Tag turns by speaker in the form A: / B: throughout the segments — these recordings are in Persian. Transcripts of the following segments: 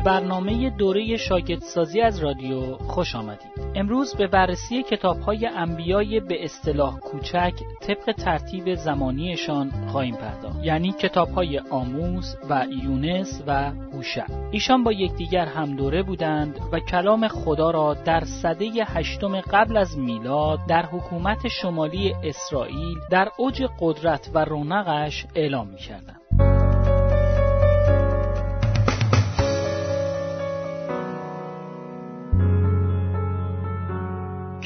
A: به برنامه دوره شاگردسازی از رادیو خوش آمدید. امروز به بررسی کتاب‌های انبیای به اصطلاح کوچک طبق ترتیب زمانیشان خواهیم پرداخت. یعنی کتاب‌های آموز و یونس و هوشع. ایشان با یکدیگر هم دوره بودند و کلام خدا را در سده هشتم قبل از میلاد در حکومت شمالی اسرائیل در اوج قدرت و رونقش اعلام می‌کردند.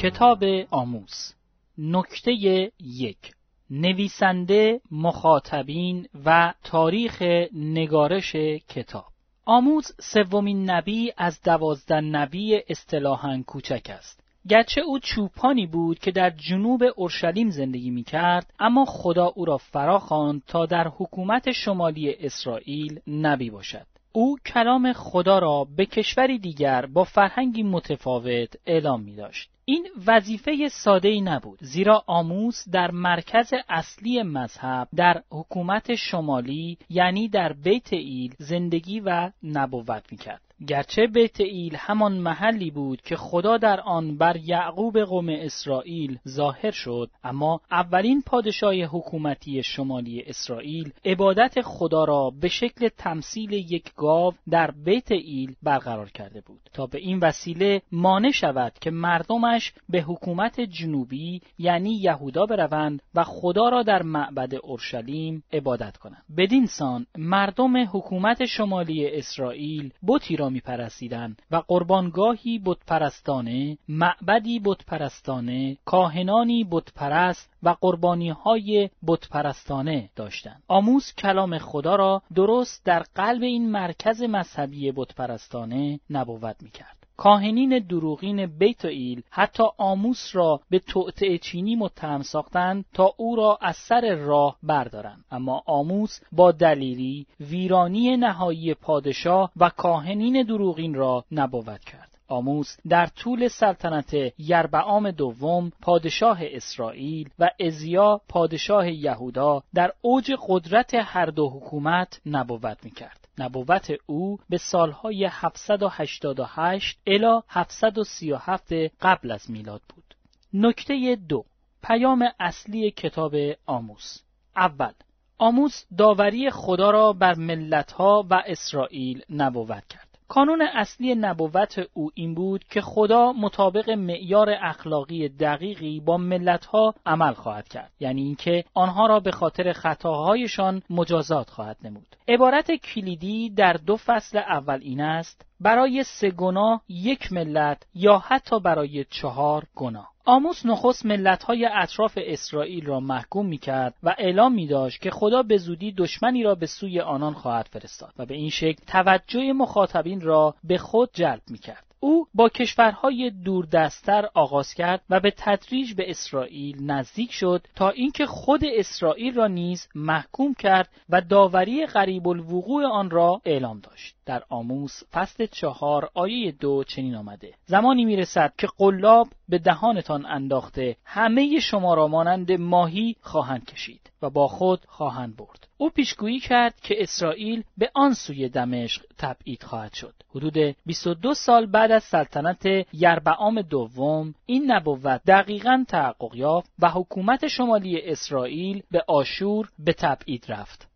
A: کتاب آموز. نکته یک. نویسنده مخاطبین و تاریخ نگارش کتاب. آموز سومین نبی از دوازده نبی اصطلاحا کوچک است. گرچه او چوپانی بود که در جنوب اورشلیم زندگی می کرد اما خدا او را فرا خواند تا در حکومت شمالی اسرائیل نبی باشد. او کلام خدا را به کشوری دیگر با فرهنگی متفاوت اعلام می داشت. این وظیفه ساده ای نبود زیرا آموز در مرکز اصلی مذهب در حکومت شمالی یعنی در بیت ایل زندگی و نبوت می‌کرد گرچه بیت ایل همان محلی بود که خدا در آن بر یعقوب قوم اسرائیل ظاهر شد اما اولین پادشاه حکومتی شمالی اسرائیل عبادت خدا را به شکل تمثیل یک گاو در بیت ایل برقرار کرده بود. تا به این وسیله مانع شود که مردمش به حکومت جنوبی یعنی یهودا بروند و خدا را در معبد اورشلیم عبادت کنند. بدین سان مردم حکومت شمالی اسرائیل بتی را میپرستیدند و قربانگاهی بتپرستانه معبدی بتپرستانه کاهنانی بتپرست و قربانی های بتپرستانه داشتند آموز کلام خدا را درست در قلب این مرکز مذهبی بتپرستانه نبوت می‌کرد. کاهنین دروغین بیت ایل حتی آموس را به توطعه چینی متهم ساختند تا او را از سر راه بردارند. اما آموس با دلیری ویرانی نهایی پادشاه و کاهنین دروغین را نبوت کرد. آموس در طول سلطنت یربعام دوم پادشاه اسرائیل و ازیا پادشاه یهودا در اوج قدرت هر دو حکومت نبوت می‌کرد نبوت او به سالهای 788 الی 737 قبل از میلاد بود. نکته دو پیام اصلی کتاب آموز اول آموز داوری خدا را بر ملتها و اسرائیل نبوت کرد. کانون اصلی نبوت او این بود که خدا مطابق معیار اخلاقی دقیقی با ملتها عمل خواهد کرد. یعنی اینکه آنها را به خاطر خطاهایشان مجازات خواهد نمود. عبارت کلیدی در دو فصل اول این است برای سه گناه یک ملت یا حتی برای چهار گناه. آموس نخست ملتهای اطراف اسرائیل را محکوم می کرد و اعلام می داشت که خدا به زودی دشمنی را به سوی آنان خواهد فرستاد و به این شکل توجه مخاطبین را به خود جلب می کرد. او با کشورهای دوردستتر آغاز کرد و به تدریج به اسرائیل نزدیک شد تا اینکه خود اسرائیل را نیز محکوم کرد و داوری غریب الوقوع آن را اعلام داشت در آموس فصل چهار آیه دو چنین آمده. زمانی می‌رسد که قلاب به دهانتان انداخته همه شما را مانند ماهی خواهند کشید و با خود خواهند برد. او پیشگویی کرد که اسرائیل به آن سوی دمشق تبعید خواهد شد. حدود 22 سال بعد از سلطنت یربعام دوم این نبوت دقیقا تحقق یافت و حکومت شمالی اسرائیل به آشور به تبعید رفت.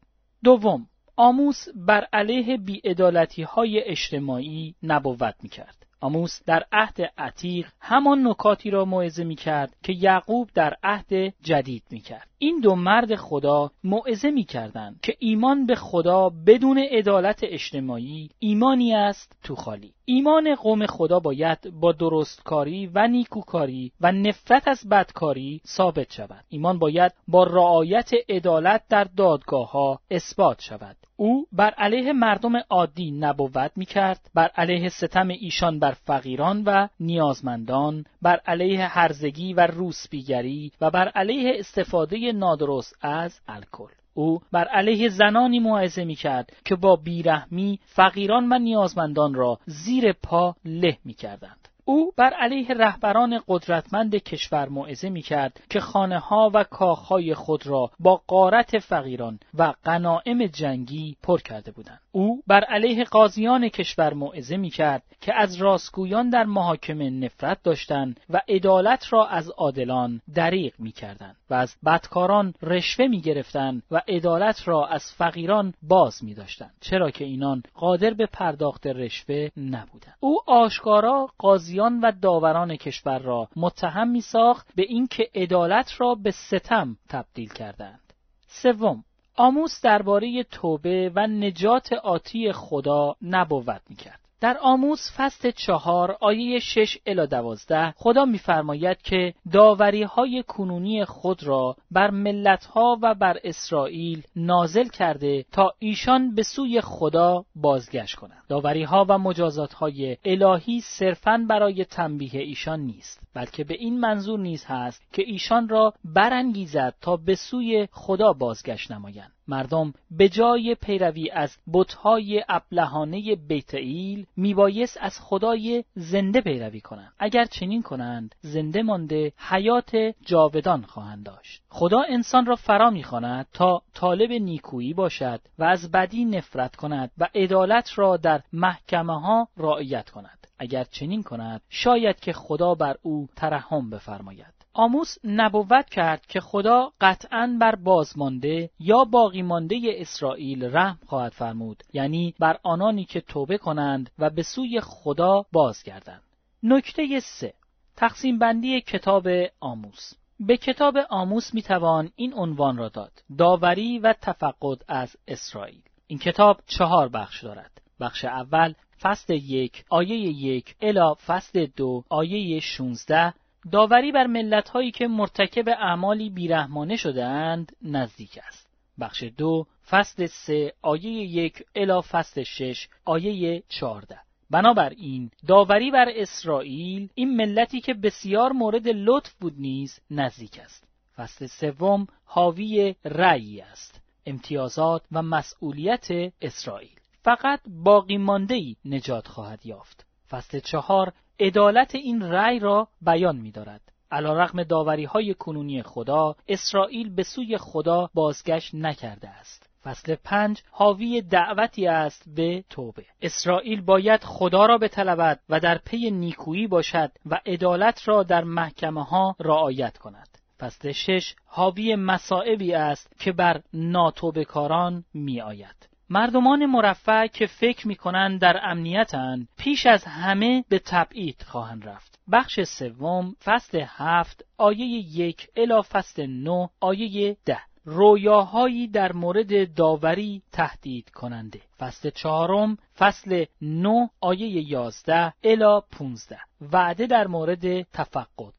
A: دوم آموس بر علیه بیعدالتی های اجتماعی نبوت می کرد. آموس در عهد عتیق همان نکاتی را موعظه می کرد که یعقوب در عهد جدید می کرد. این دو مرد خدا موعظه می کردند که ایمان به خدا بدون عدالت اجتماعی ایمانی است تو خالی. ایمان قوم خدا باید با درستکاری و نیکوکاری و نفرت از بدکاری ثابت شود. ایمان باید با رعایت عدالت در دادگاه ها اثبات شود. او بر علیه مردم عادی نبوت می کرد، بر علیه ستم ایشان بر فقیران و نیازمندان، بر علیه هرزگی و روسبیگری و بر علیه استفاده نادرست از الکل. او بر علیه زنانی موعظه می کرد که با بیرحمی فقیران و نیازمندان را زیر پا له می کردند. او بر علیه رهبران قدرتمند کشور موعظه می کرد که خانه ها و کاخهای خود را با قارت فقیران و غنائم جنگی پر کرده بودند. او بر علیه قاضیان کشور موعظه می کرد که از راستگویان در محاکمه نفرت داشتند و عدالت را از عادلان دریغ می کردند و از بدکاران رشوه می گرفتند و عدالت را از فقیران باز می داشتند چرا که اینان قادر به پرداخت رشوه نبودند. او آشکارا قاضیان و داوران کشور را متهم می ساخت به اینکه عدالت را به ستم تبدیل کردند. سوم آموز درباره توبه و نجات آتی خدا نبوت می‌کرد. در آموز فصل چهار آیه شش الا دوازده خدا میفرماید که داوری های کنونی خود را بر ملت ها و بر اسرائیل نازل کرده تا ایشان به سوی خدا بازگشت کنند. داوری ها و مجازات های الهی صرفاً برای تنبیه ایشان نیست بلکه به این منظور نیز هست که ایشان را برانگیزد تا به سوی خدا بازگشت نمایند. مردم به جای پیروی از بتهای ابلهانه بیت ایل میبایست از خدای زنده پیروی کنند. اگر چنین کنند زنده مانده حیات جاودان خواهند داشت. خدا انسان را فرا می‌خواند تا طالب نیکویی باشد و از بدی نفرت کند و عدالت را در محکمه ها رعایت کند. اگر چنین کند شاید که خدا بر او ترحم بفرماید. آموس نبوت کرد که خدا قطعا بر بازمانده یا باقی مانده اسرائیل رحم خواهد فرمود یعنی بر آنانی که توبه کنند و به سوی خدا بازگردند نکته سه. تقسیم بندی کتاب آموس. به کتاب آموس می‌توان این عنوان را داد داوری و تفقد از اسرائیل. این کتاب چهار بخش دارد. بخش اول فصل یک آیه یک الا فصل دو آیه 16 داوری بر ملت هایی که مرتکب اعمالی بیرحمانه شده اند نزدیک است. بخش دو فصل سه آیه یک الا فصل شش آیه چارده بنابراین داوری بر اسرائیل این ملتی که بسیار مورد لطف بود نیز نزدیک است. فصل سوم حاوی رأی است. امتیازات و مسئولیت اسرائیل. فقط باقی مانده نجات خواهد یافت. فصل چهار عدالت این رأی را بیان می دارد. علا رقم داوری های کنونی خدا اسرائیل به سوی خدا بازگشت نکرده است. فصل پنج حاوی دعوتی است به توبه. اسرائیل باید خدا را بطلبد و در پی نیکویی باشد و عدالت را در محکمه ها رعایت کند. فصل شش حاوی مسائبی است که بر ناتوبکاران می آید. مردمان مرفع که فکر می کنند در امنیتند پیش از همه به تبعید خواهند رفت. بخش سوم فصل هفت آیه یک الا فصل نه آیه ده. رویاهایی در مورد داوری تهدید کننده. فصل چهارم فصل نه آیه یازده الا پونزده. وعده در مورد تفقد.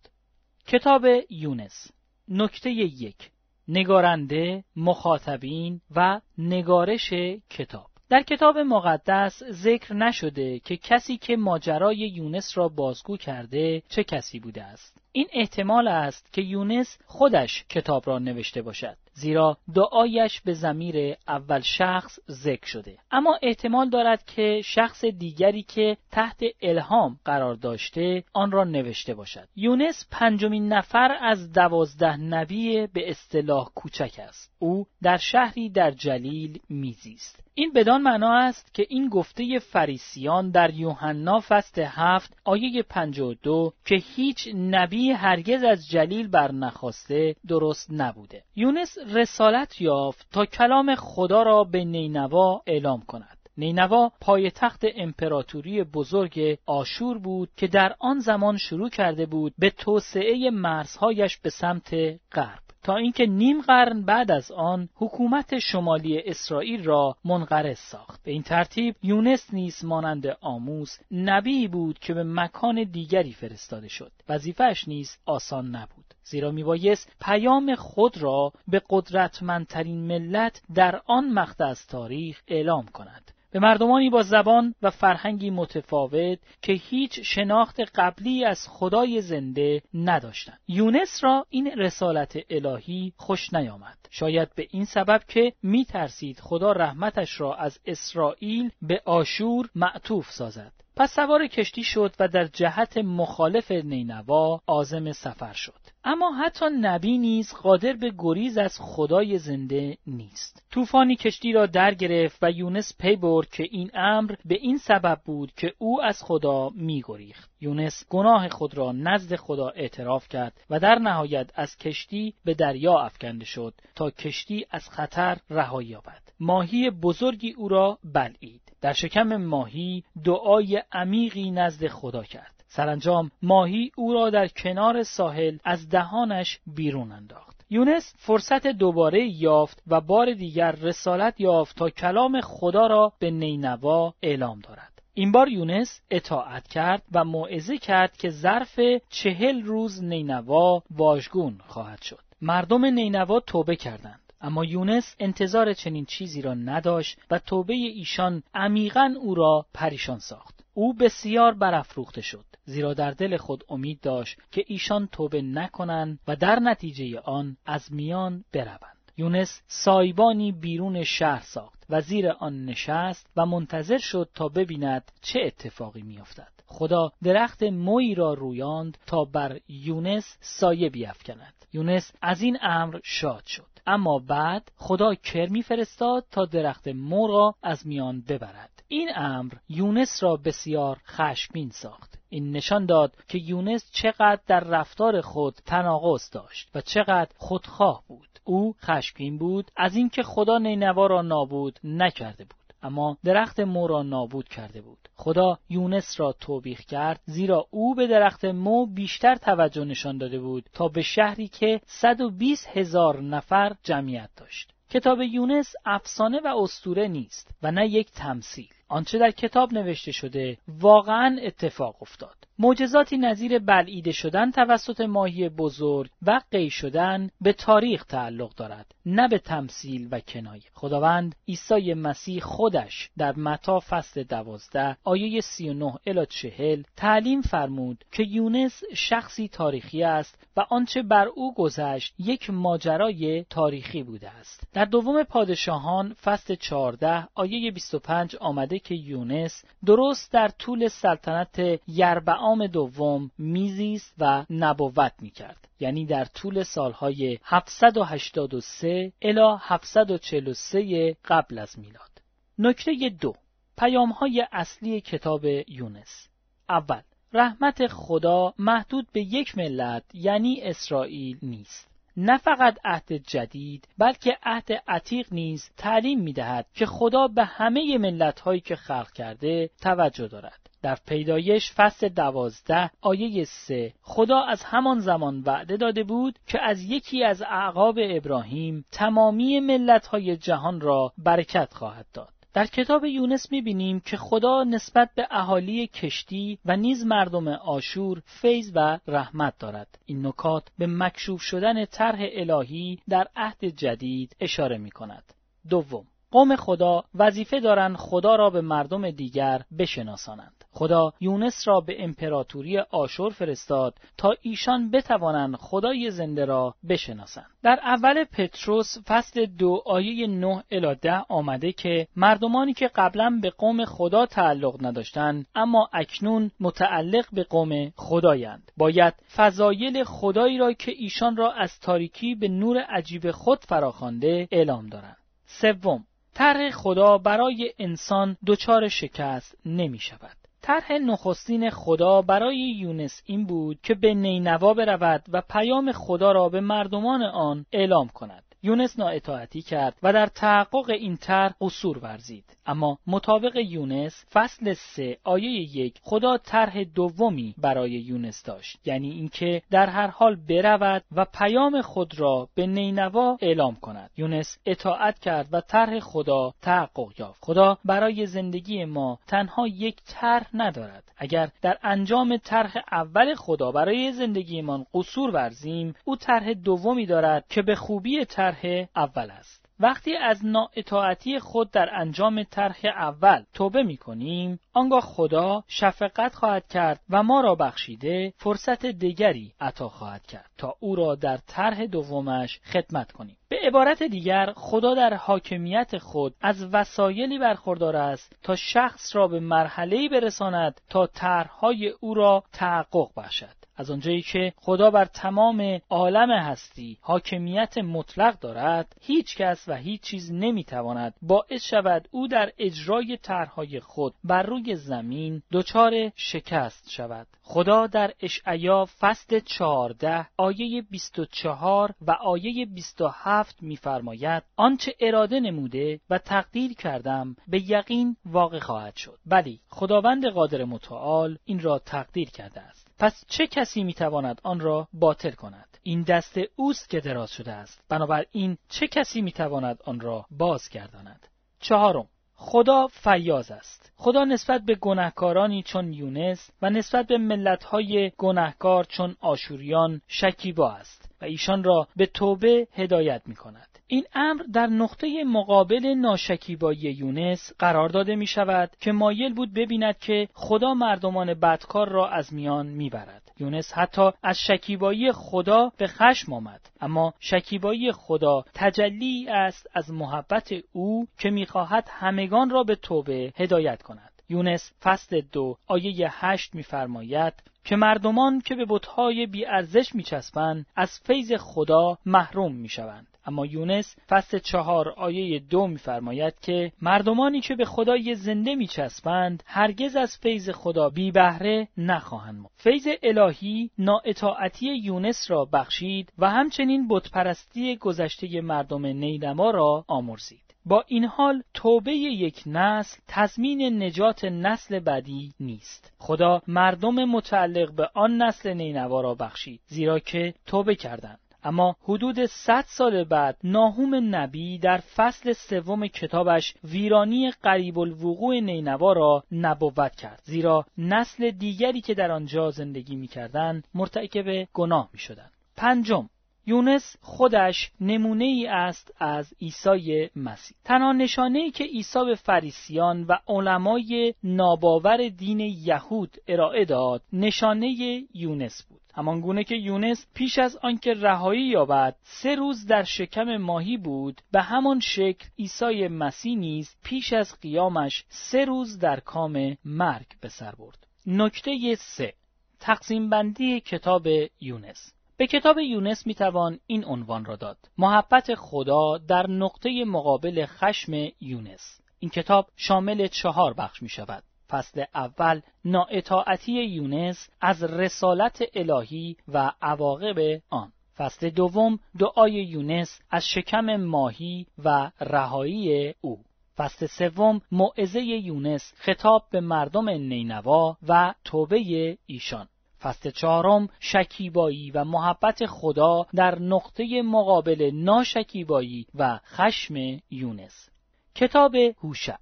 A: کتاب یونس. نکته یک. نگارنده، مخاطبین و نگارش کتاب در کتاب مقدس ذکر نشده که کسی که ماجرای یونس را بازگو کرده چه کسی بوده است. این احتمال است که یونس خودش کتاب را نوشته باشد. زیرا دعایش به زمیر اول شخص ذکر شده. اما احتمال دارد که شخص دیگری که تحت الهام قرار داشته آن را نوشته باشد. یونس پنجمین نفر از دوازده نبی به اصطلاح کوچک است. او در شهری در جلیل میزیست. این بدان معنا است که این گفته فریسیان در یوحنا فصل هفت آیه 52 که هیچ نبی هرگز از جلیل بر نخواسته درست نبوده. یونس رسالت یافت تا کلام خدا را به نینوا اعلام کند. نینوا پایتخت امپراتوری بزرگ آشور بود که در آن زمان شروع کرده بود به توسعه مرزهایش به سمت غرب. تا اینکه نیم قرن بعد از آن حکومت شمالی اسرائیل را منقرض ساخت. به این ترتیب یونس نیز مانند آموز نبی بود که به مکان دیگری فرستاده شد. وظیفهش نیز آسان نبود. زیرا میبایست پیام خود را به قدرتمندترین ملت در آن مقطع از تاریخ اعلام کند به مردمانی با زبان و فرهنگی متفاوت که هیچ شناخت قبلی از خدای زنده نداشتند. یونس را این رسالت الهی خوش نیامد. شاید به این سبب که می ترسید خدا رحمتش را از اسرائیل به آشور معطوف سازد. پس سوار کشتی شد و در جهت مخالف نینوا عازم سفر شد. اما حتی نبی نیز قادر به گریز از خدای زنده نیست. طوفانی کشتی را در گرفت و یونس پی برد که این امر به این سبب بود که او از خدا میگریخت یونس گناه خود را نزد خدا اعتراف کرد و در نهایت از کشتی به دریا افکنده شد تا کشتی از خطر رهایی یابد. ماهی بزرگی او را بلعید. در شکم ماهی دعای عمیقی نزد خدا کرد. سرانجام ماهی او را در کنار ساحل از دهانش بیرون انداخت. یونس فرصت دوباره یافت و بار دیگر رسالت یافت تا کلام خدا را به نینوا اعلام دارد. این بار یونس اطاعت کرد و موعظه کرد که ظرف چهل روز نینوا واژگون خواهد شد. مردم نینوا توبه کردند. اما یونس انتظار چنین چیزی را نداشت و توبه ایشان عمیقا او را پریشان ساخت. او بسیار برافروخته شد زیرا در دل خود امید داشت که ایشان توبه نکنند و در نتیجه آن از میان بروند. یونس سایبانی بیرون شهر ساخت و زیر آن نشست و منتظر شد تا ببیند چه اتفاقی میافتد. خدا درخت موی را رویاند تا بر یونس سایه بیافکند یونس از این امر شاد شد. اما بعد خدا کرمی فرستاد تا درخت مو را از میان ببرد. این امر یونس را بسیار خشمگین ساخت. این نشان داد که یونس چقدر در رفتار خود تناقض داشت و چقدر خودخواه بود. او خشمگین بود از اینکه خدا نینوا را نابود نکرده بود. اما درخت مو را نابود کرده بود. خدا یونس را توبیخ کرد زیرا او به درخت مو بیشتر توجه نشان داده بود تا به شهری که 120 هزار نفر جمعیت داشت. کتاب یونس افسانه و استوره نیست و نه یک تمثیل. آنچه در کتاب نوشته شده واقعا اتفاق افتاد. معجزاتی نظیر بلعیده شدن توسط ماهی بزرگ و قی شدن به تاریخ تعلق دارد نه به تمثیل و کنایه. خداوند عیسی مسیح خودش در متا فصل دوازده آیه 39 الی 40 تعلیم فرمود که یونس شخصی تاریخی است و آنچه بر او گذشت یک ماجرای تاریخی بوده است. در دوم پادشاهان فصل 14 آیه 25 آمده که یونس درست در طول سلطنت یربعام دوم میزیست و نبوت می‌کرد. یعنی در طول سالهای 783 الی 743 قبل از میلاد. نکته دو پیام های اصلی کتاب یونس. اول رحمت خدا محدود به یک ملت یعنی اسرائیل نیست. نه فقط عهد جدید بلکه عهد عتیق نیز تعلیم می دهد که خدا به همه ملت هایی که خلق کرده توجه دارد. در پیدایش فصل دوازده آیه سه خدا از همان زمان وعده داده بود که از یکی از اعقاب ابراهیم تمامی ملت های جهان را برکت خواهد داد. در کتاب یونس می‌بینیم که خدا نسبت به اهالی کشتی و نیز مردم آشور فیض و رحمت دارد. این نکات به مکشوف شدن طرح الهی در عهد جدید اشاره می کند دوم قوم خدا وظیفه دارند خدا را به مردم دیگر بشناسانند. خدا یونس را به امپراتوری آشور فرستاد تا ایشان بتوانند خدای زنده را بشناسند. در اول پتروس فصل دو آیه 9 الی 10 آمده که مردمانی که قبلا به قوم خدا تعلق نداشتند اما اکنون متعلق به قوم خدایند. باید فضایل خدایی را که ایشان را از تاریکی به نور عجیب خود فراخوانده اعلام دارند. سوم طرح خدا برای انسان دچار شکست نمی شود. طرح نخستین خدا برای یونس این بود که به نینوا برود و پیام خدا را به مردمان آن اعلام کند. یونس نااطاعتی کرد و در تحقق این طرح قصور ورزید. اما مطابق یونس فصل سه آیه یک خدا طرح دومی برای یونس داشت. یعنی اینکه در هر حال برود و پیام خود را به نینوا اعلام کند. یونس اطاعت کرد و طرح خدا تحقق یافت. خدا برای زندگی ما تنها یک طرح ندارد. اگر در انجام طرح اول خدا برای زندگیمان قصور ورزیم او طرح دومی دارد که به خوبی طرح اول است. وقتی از نااطاعتی خود در انجام طرح اول توبه می کنیم آنگاه خدا شفقت خواهد کرد و ما را بخشیده فرصت دیگری عطا خواهد کرد تا او را در طرح دومش خدمت کنیم. به عبارت دیگر خدا در حاکمیت خود از وسایلی برخوردار است تا شخص را به مرحله‌ای برساند تا طرحهای او را تحقق بخشد. از آنجایی که خدا بر تمام عالم هستی حاکمیت مطلق دارد هیچ کس و هیچ چیز نمی‌تواند باعث شود او در اجرای طرحهای خود بر روی زمین دچار شکست شود. خدا در اشعیا فصل 14 آیه 24 و آیه 27 میفرماید آنچه اراده نموده و تقدیر کردم به یقین واقع خواهد شد. بلی خداوند قادر متعال این را تقدیر کرده است. پس چه کسی می‌تواند آن را باطل کند؟ این دست اوست که دراز شده است. بنابراین چه کسی می‌تواند آن را باز گرداند چهارم خدا فیاض است. خدا نسبت به گناهکارانی چون یونس و نسبت به ملتهای گناهکار چون آشوریان شکیبا است و ایشان را به توبه هدایت می کند. این امر در نقطه مقابل ناشکیبایی یونس قرار داده می شود که مایل بود ببیند که خدا مردمان بدکار را از میان می برد. یونس حتی از شکیبایی خدا به خشم آمد. اما شکیبایی خدا تجلی است از محبت او که می‌خواهد همگان را به توبه هدایت کند. یونس فصل دو آیه هشت میفرماید که مردمان که به بتهای بیارزش میچسبند از فیض خدا محروم می‌شوند اما یونس فصل چهار آیه دو میفرماید که مردمانی که به خدای زنده میچسبند هرگز از فیض خدا بی بهره نخواهند ماند فیض الهی نااطاعتی یونس را بخشید و همچنین بتپرستی گذشته مردم نیدما را آمرزید. با این حال توبه یک نسل تضمین نجات نسل بعدی نیست. خدا مردم متعلق به آن نسل نینوا را بخشید زیرا که توبه کردند. اما حدود 100 سال بعد ناهوم نبی در فصل سوم کتابش ویرانی قریب الوقوع نینوا را نبوت کرد زیرا نسل دیگری که در آنجا زندگی می‌کردند مرتکب گناه می‌شدند. پنجم یونس خودش نمونه ای است از عیسی مسیح. تنها نشانه ای که عیسی به فریسیان و علمای ناباور دین یهود ارائه داد نشانه یونس بود. همان گونه که یونس پیش از آنکه رهایی یابد سه روز در شکم ماهی بود. به همان شکل عیسی مسیح نیز پیش از قیامش سه روز در کام مرگ به سر برد. نکته سه. تقسیم بندی کتاب یونس. به کتاب یونس می‌توان این عنوان را داد. محبت خدا در نقطه مقابل خشم یونس. این کتاب شامل چهار بخش می شود فصل اول نااطاعتی یونس از رسالت الهی و عواقب آن. فصل دوم دعای یونس از شکم ماهی و رهایی او. فصل سوم موعظه یونس خطاب به مردم نینوا و توبه ایشان. فصل چهارم شکیبایی و محبت خدا در نقطه مقابل ناشکیبایی و خشم یونس. کتاب هوشع.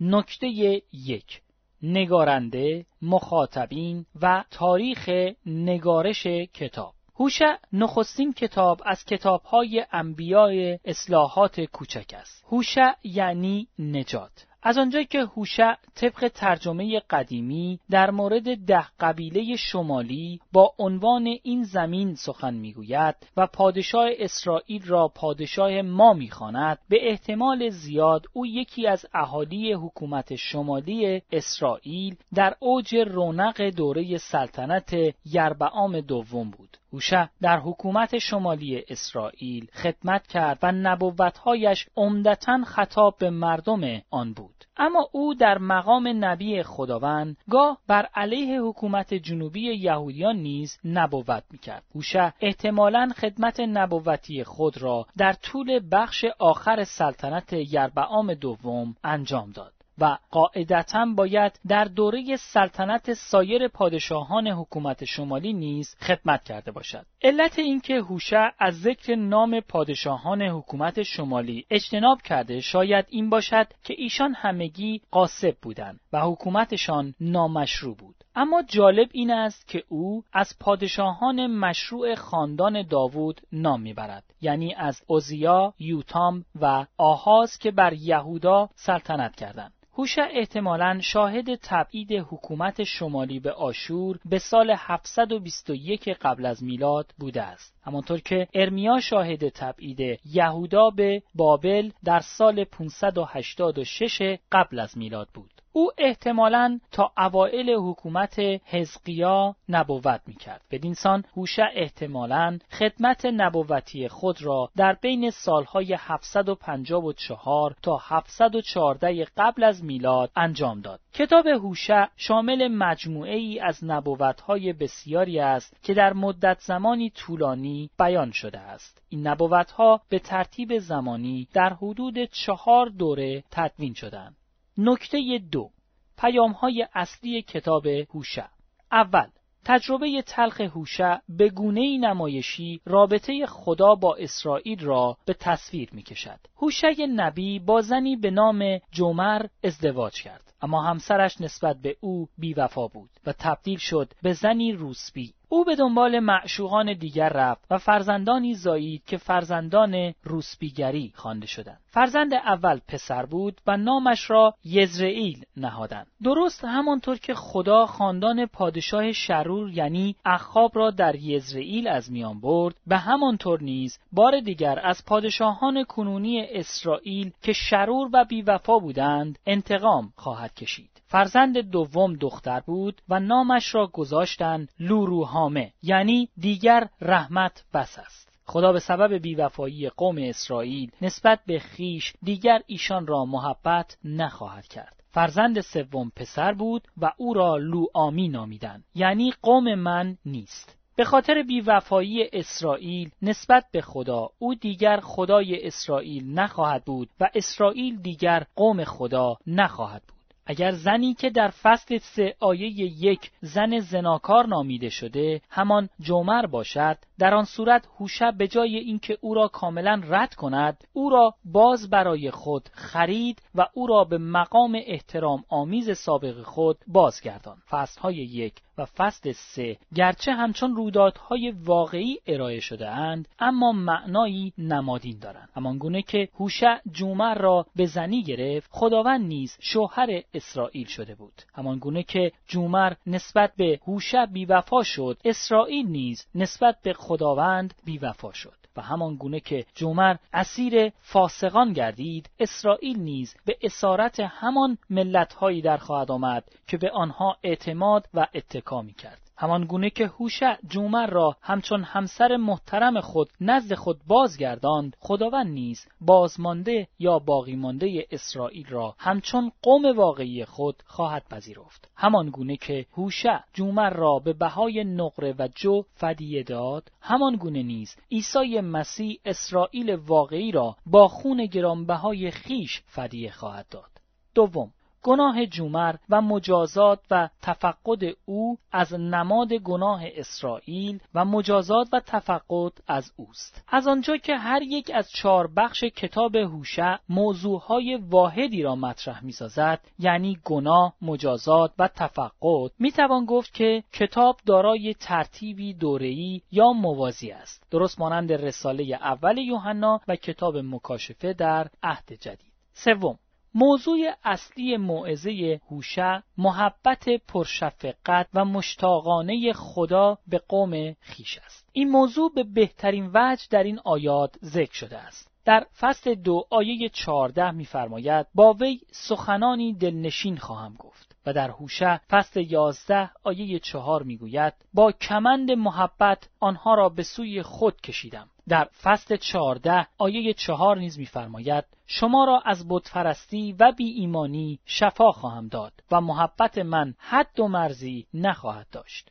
A: نکته یک. نگارنده، مخاطبین و تاریخ نگارش کتاب هوشع نخستین کتاب از کتابهای انبیای اصلاحات کوچک است. هوشع یعنی نجات. از آنجایی که هوشع طبق ترجمه قدیمی در مورد ده قبیله شمالی با عنوان این زمین سخن می‌گوید و پادشاه اسرائیل را پادشاه ما می‌خواند به احتمال زیاد او یکی از اهالی حکومت شمالی اسرائیل در اوج رونق دوره سلطنت یربعام دوم بود. هوشع در حکومت شمالی اسرائیل خدمت کرد و نبوتهایش عمدتا خطاب به مردم آن بود. اما او در مقام نبی خداوند گاه بر علیه حکومت جنوبی یهودیان نیز نبوت می‌کرد. هوشع احتمالا خدمت نبوتی خود را در طول بخش آخر سلطنت یربعام دوم انجام داد. و قاعدتا باید در دوره سلطنت سایر پادشاهان حکومت شمالی نیز خدمت کرده باشد علت اینکه هوشع از ذکر نام پادشاهان حکومت شمالی اجتناب کرده شاید این باشد که ایشان همگی قاسب بودند و حکومتشان نامشروع بود اما جالب این است که او از پادشاهان مشروع خاندان داوود نام می‌برد یعنی از اوزیا، یوتام و آهاز که بر یهودا سلطنت کردند. هوشع احتمالا شاهد تبعید حکومت شمالی به آشور به سال 721 قبل از میلاد بوده است. همانطور که ارمیا شاهد تبعید یهودا به بابل در سال 586 قبل از میلاد بود. او احتمالا تا اوائل حکومت حزقیا نبوت می‌کرد. بدین سان هوشع احتمالا خدمت نبوتی خود را در بین سالهای 754 تا 714 قبل از میلاد انجام داد. کتاب هوشع شامل مجموعه ای از نبوتهای بسیاری است که در مدت زمانی طولانی بیان شده است. این نبوتها به ترتیب زمانی در حدود چهار دوره تدوین شدند نکته دو پیام های اصلی کتاب هوشع اول تجربه تلخ هوشع به گونه نمایشی رابطه خدا با اسرائیل را به تصویر می کشد. هوشع نبی با زنی به نام جمر ازدواج کرد. اما همسرش نسبت به او بیوفا بود و تبدیل شد به زنی روسبی او به دنبال معشوقان دیگر رفت و فرزندانی زایید که فرزندان روسبیگری خوانده شدند. فرزند اول پسر بود و نامش را یزرئیل نهادند. درست همانطور که خدا خاندان پادشاه شرور یعنی اخاب را در یزرئیل از میان برد، به همانطور نیز بار دیگر از پادشاهان کنونی اسرائیل که شرور و بیوفا بودند انتقام خواهد کشید. فرزند دوم دختر بود و نامش را گذاشتند لوروهامه یعنی دیگر رحمت بس است. خدا به سبب بیوفایی قوم اسرائیل نسبت به خیش دیگر ایشان را محبت نخواهد کرد. فرزند سوم پسر بود و او را لوآمی نامیدند یعنی قوم من نیست. به خاطر بیوفایی اسرائیل نسبت به خدا او دیگر خدای اسرائیل نخواهد بود و اسرائیل دیگر قوم خدا نخواهد بود. اگر زنی که در فصل سه آیه یک زن زناکار نامیده شده همان جومر باشد در آن صورت هوشع به جای اینکه او را کاملا رد کند او را باز برای خود خرید و او را به مقام احترام آمیز سابق خود بازگردان. فصلهای یک و فصل سه. گرچه همچون رویدادهای واقعی ارائه شده اند اما معنایی نمادین دارند. همانگونه که هوشع جومر را به زنی گرفت خداوند نیز شوهر اسرائیل شده بود. همانگونه که جومر نسبت به هوشع بیوفا شد اسرائیل نیز نسبت به خداوند بیوفا شد. و همان گونه که جومر اسیر فاسقان گردید اسرائیل نیز به اسارت همان ملتهایی در خواهد آمد که به آنها اعتماد و اتکا می کرد همان گونه که هوشع جومر را همچون همسر محترم خود نزد خود بازگرداند خداوند نیز بازمانده یا باقی مانده اسرائیل را همچون قوم واقعی خود خواهد پذیرفت. همان گونه که هوشع جومر را به بهای نقره و جو فدیه داد همان گونه نیز عیسی مسیح اسرائیل واقعی را با خون گرانبهای خیش فدیه خواهد داد. دوم گناه جومر و مجازات و تفقد او از نماد گناه اسرائیل و مجازات و تفقد از اوست. از آنجا که هر یک از چهار بخش کتاب هوشع موضوعهای واحدی را مطرح می‌سازد یعنی گناه مجازات و تفقد می‌توان گفت که کتاب دارای ترتیبی دوره‌ای یا موازی است. درست مانند رساله اول یوحنا و کتاب مکاشفه در عهد جدید. سوم موضوع اصلی موعظه هوشع محبت پرشفقت و مشتاقانه خدا به قوم خیش است. این موضوع به بهترین وجه در این آیات ذکر شده است. در فصل دو آیه چهارده میفرماید با وی سخنانی دلنشین خواهم گفت. و در هوشع فصل یازده آیه چهار می‌گوید با کمند محبت آنها را به سوی خود کشیدم. در فصل چهارده آیه چهار نیز میفرماید شما را از بتفرستی و بی ایمانی شفا خواهم داد و محبت من حد و مرزی نخواهد داشت.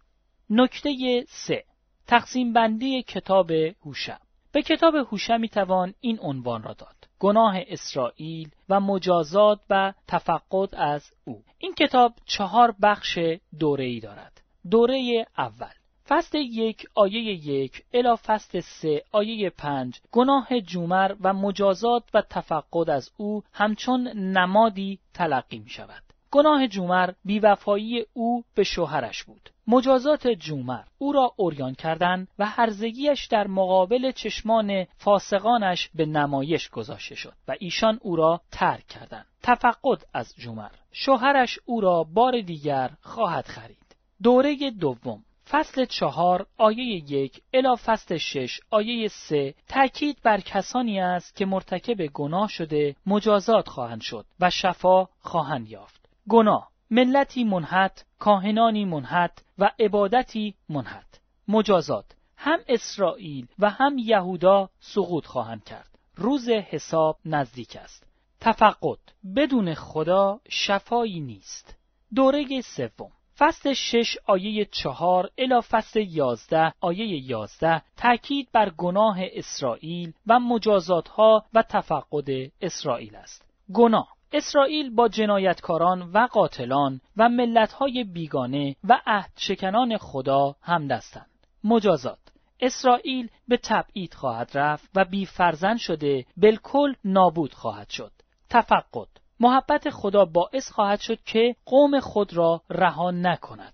A: نکته سه تقسیم بندی کتاب هوشع به کتاب هوشع می‌توان این عنوان را داد گناه اسرائیل و مجازات و تفقد از او. این کتاب چهار بخش دوره‌ای دارد. دوره اول فصل یک آیه یک الا فصل سه آیه پنج گناه جومر و مجازات و تفقد از او همچون نمادی تلقی می شود. گناه جومر بیوفایی او به شوهرش بود. مجازات جومر او را اوریان کردند و هرزگیش در مقابل چشمان فاسقانش به نمایش گذاشته شد و ایشان او را ترک کردند. تفقد از جومر شوهرش او را بار دیگر خواهد خرید. دوره دوم فصل چهار آیه یک الا فصل شش آیه سه تأکید بر کسانی است که مرتکب گناه شده مجازات خواهند شد و شفا خواهند یافت. گناه ملتی منحت، کاهنانی منحت و عبادتی منحت. مجازات هم اسرائیل و هم یهودا سقوط خواهند کرد. روز حساب نزدیک است. تفقد بدون خدا شفایی نیست. دوره سوم فصل شش آیه چهار الا فصل یازده آیه یازده تأکید بر گناه اسرائیل و مجازاتها و تفقد اسرائیل است. گناه اسرائیل با جنایتکاران و قاتلان و ملتهای بیگانه و عهد شکنان خدا همدستند. مجازات اسرائیل به تبعید خواهد رفت و بی فرزن شده بالکل نابود خواهد شد. تفقد محبت خدا باعث خواهد شد که قوم خود را رها نکند.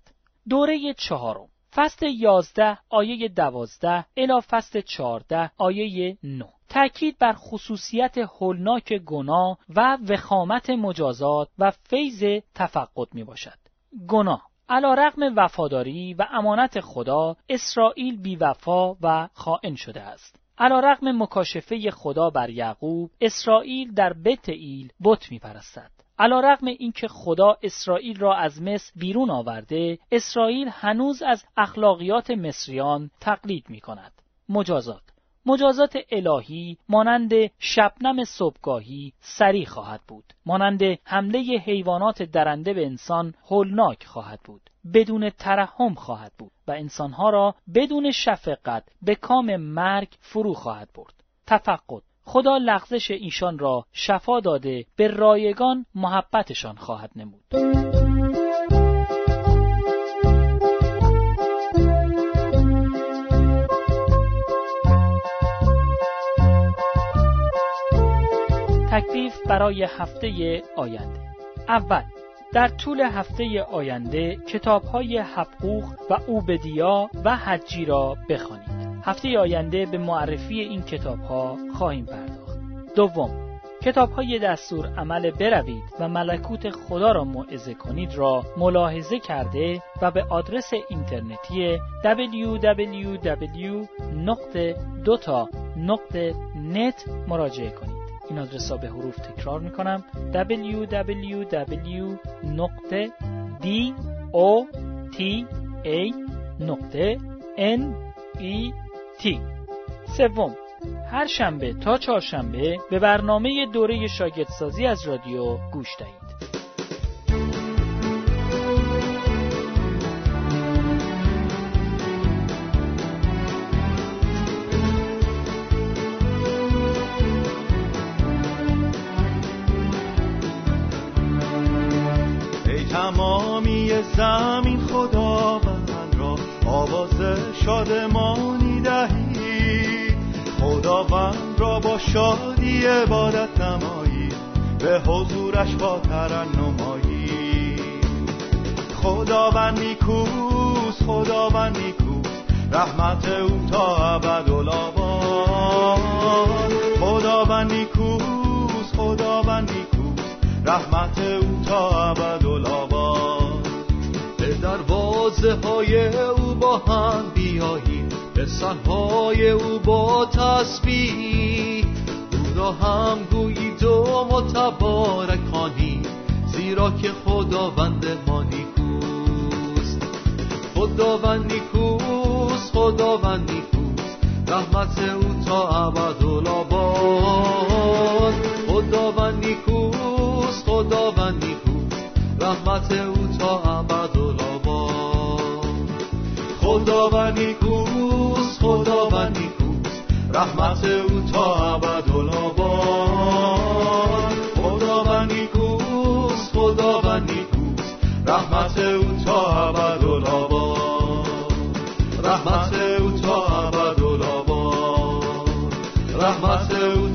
A: دوره چهارم فصل یازده آیه دوازده الا فصل چهارده آیه نو تأکید بر خصوصیت هولناک گناه و وخامت مجازات و فیض تفقد می باشد. گناه علا رغم وفاداری و امانت خدا اسرائیل بیوفا و خائن شده است. علا رغم مکاشفه خدا بر یعقوب اسرائیل در بت ایل بت می پرستد. علا رغم اینکه خدا اسرائیل را از مصر بیرون آورده اسرائیل هنوز از اخلاقیات مصریان تقلید می کند. مجازات مجازات الهی مانند شبنم صبحگاهی سریع خواهد بود. مانند حمله حیوانات درنده به انسان هولناک خواهد بود. بدون ترحم خواهد بود و انسانها را بدون شفقت به کام مرگ فرو خواهد برد. تفقد خدا لغزش ایشان را شفا داده به رایگان محبتشان خواهد نمود. برای هفته آینده اول در طول هفته آینده کتاب های حقوق و اوبدیا و حجی را بخوانید. هفته آینده به معرفی این کتاب ها خواهیم پرداخت. دوم کتاب های دستور عمل بروید و ملکوت خدا را موعظه کنید را ملاحظه کرده و به آدرس اینترنتی www.dota.net مراجعه کنید. این آدرس را به حروف تکرار می کنم www.dota.net سوم. هر شنبه تا چهارشنبه به برنامه دوره شاگردسازی از رادیو گوش دهید.
B: زمین خداوند را آواز شادمانی دهید. خداوند را با شادی عبادت نمایید. به حضورش با ترنمایی خداوند نیکوست خداوند نیکوست. رحمت او تا ابد خداوند نیکوست خداوند نیکوست. رحمت او تا ابد لحظه های او با هم بیاییم به سنهای او با تسبیح. او را هم گویید و متبارکانی. زیرا که خداوند ما نیکوست. خداوند نیکوست خداوند نیکوست. رحمت او تا ابد الاباد خداوند نیکوست خداوند نیکوست. رحمت او تا خداوندی کوس خداوندی خدا رحمت او تا ابد خدا و خداوندی خدا خداوندی نیکوست. رحمت او تا عبد رحمت او تا عبد رحمت او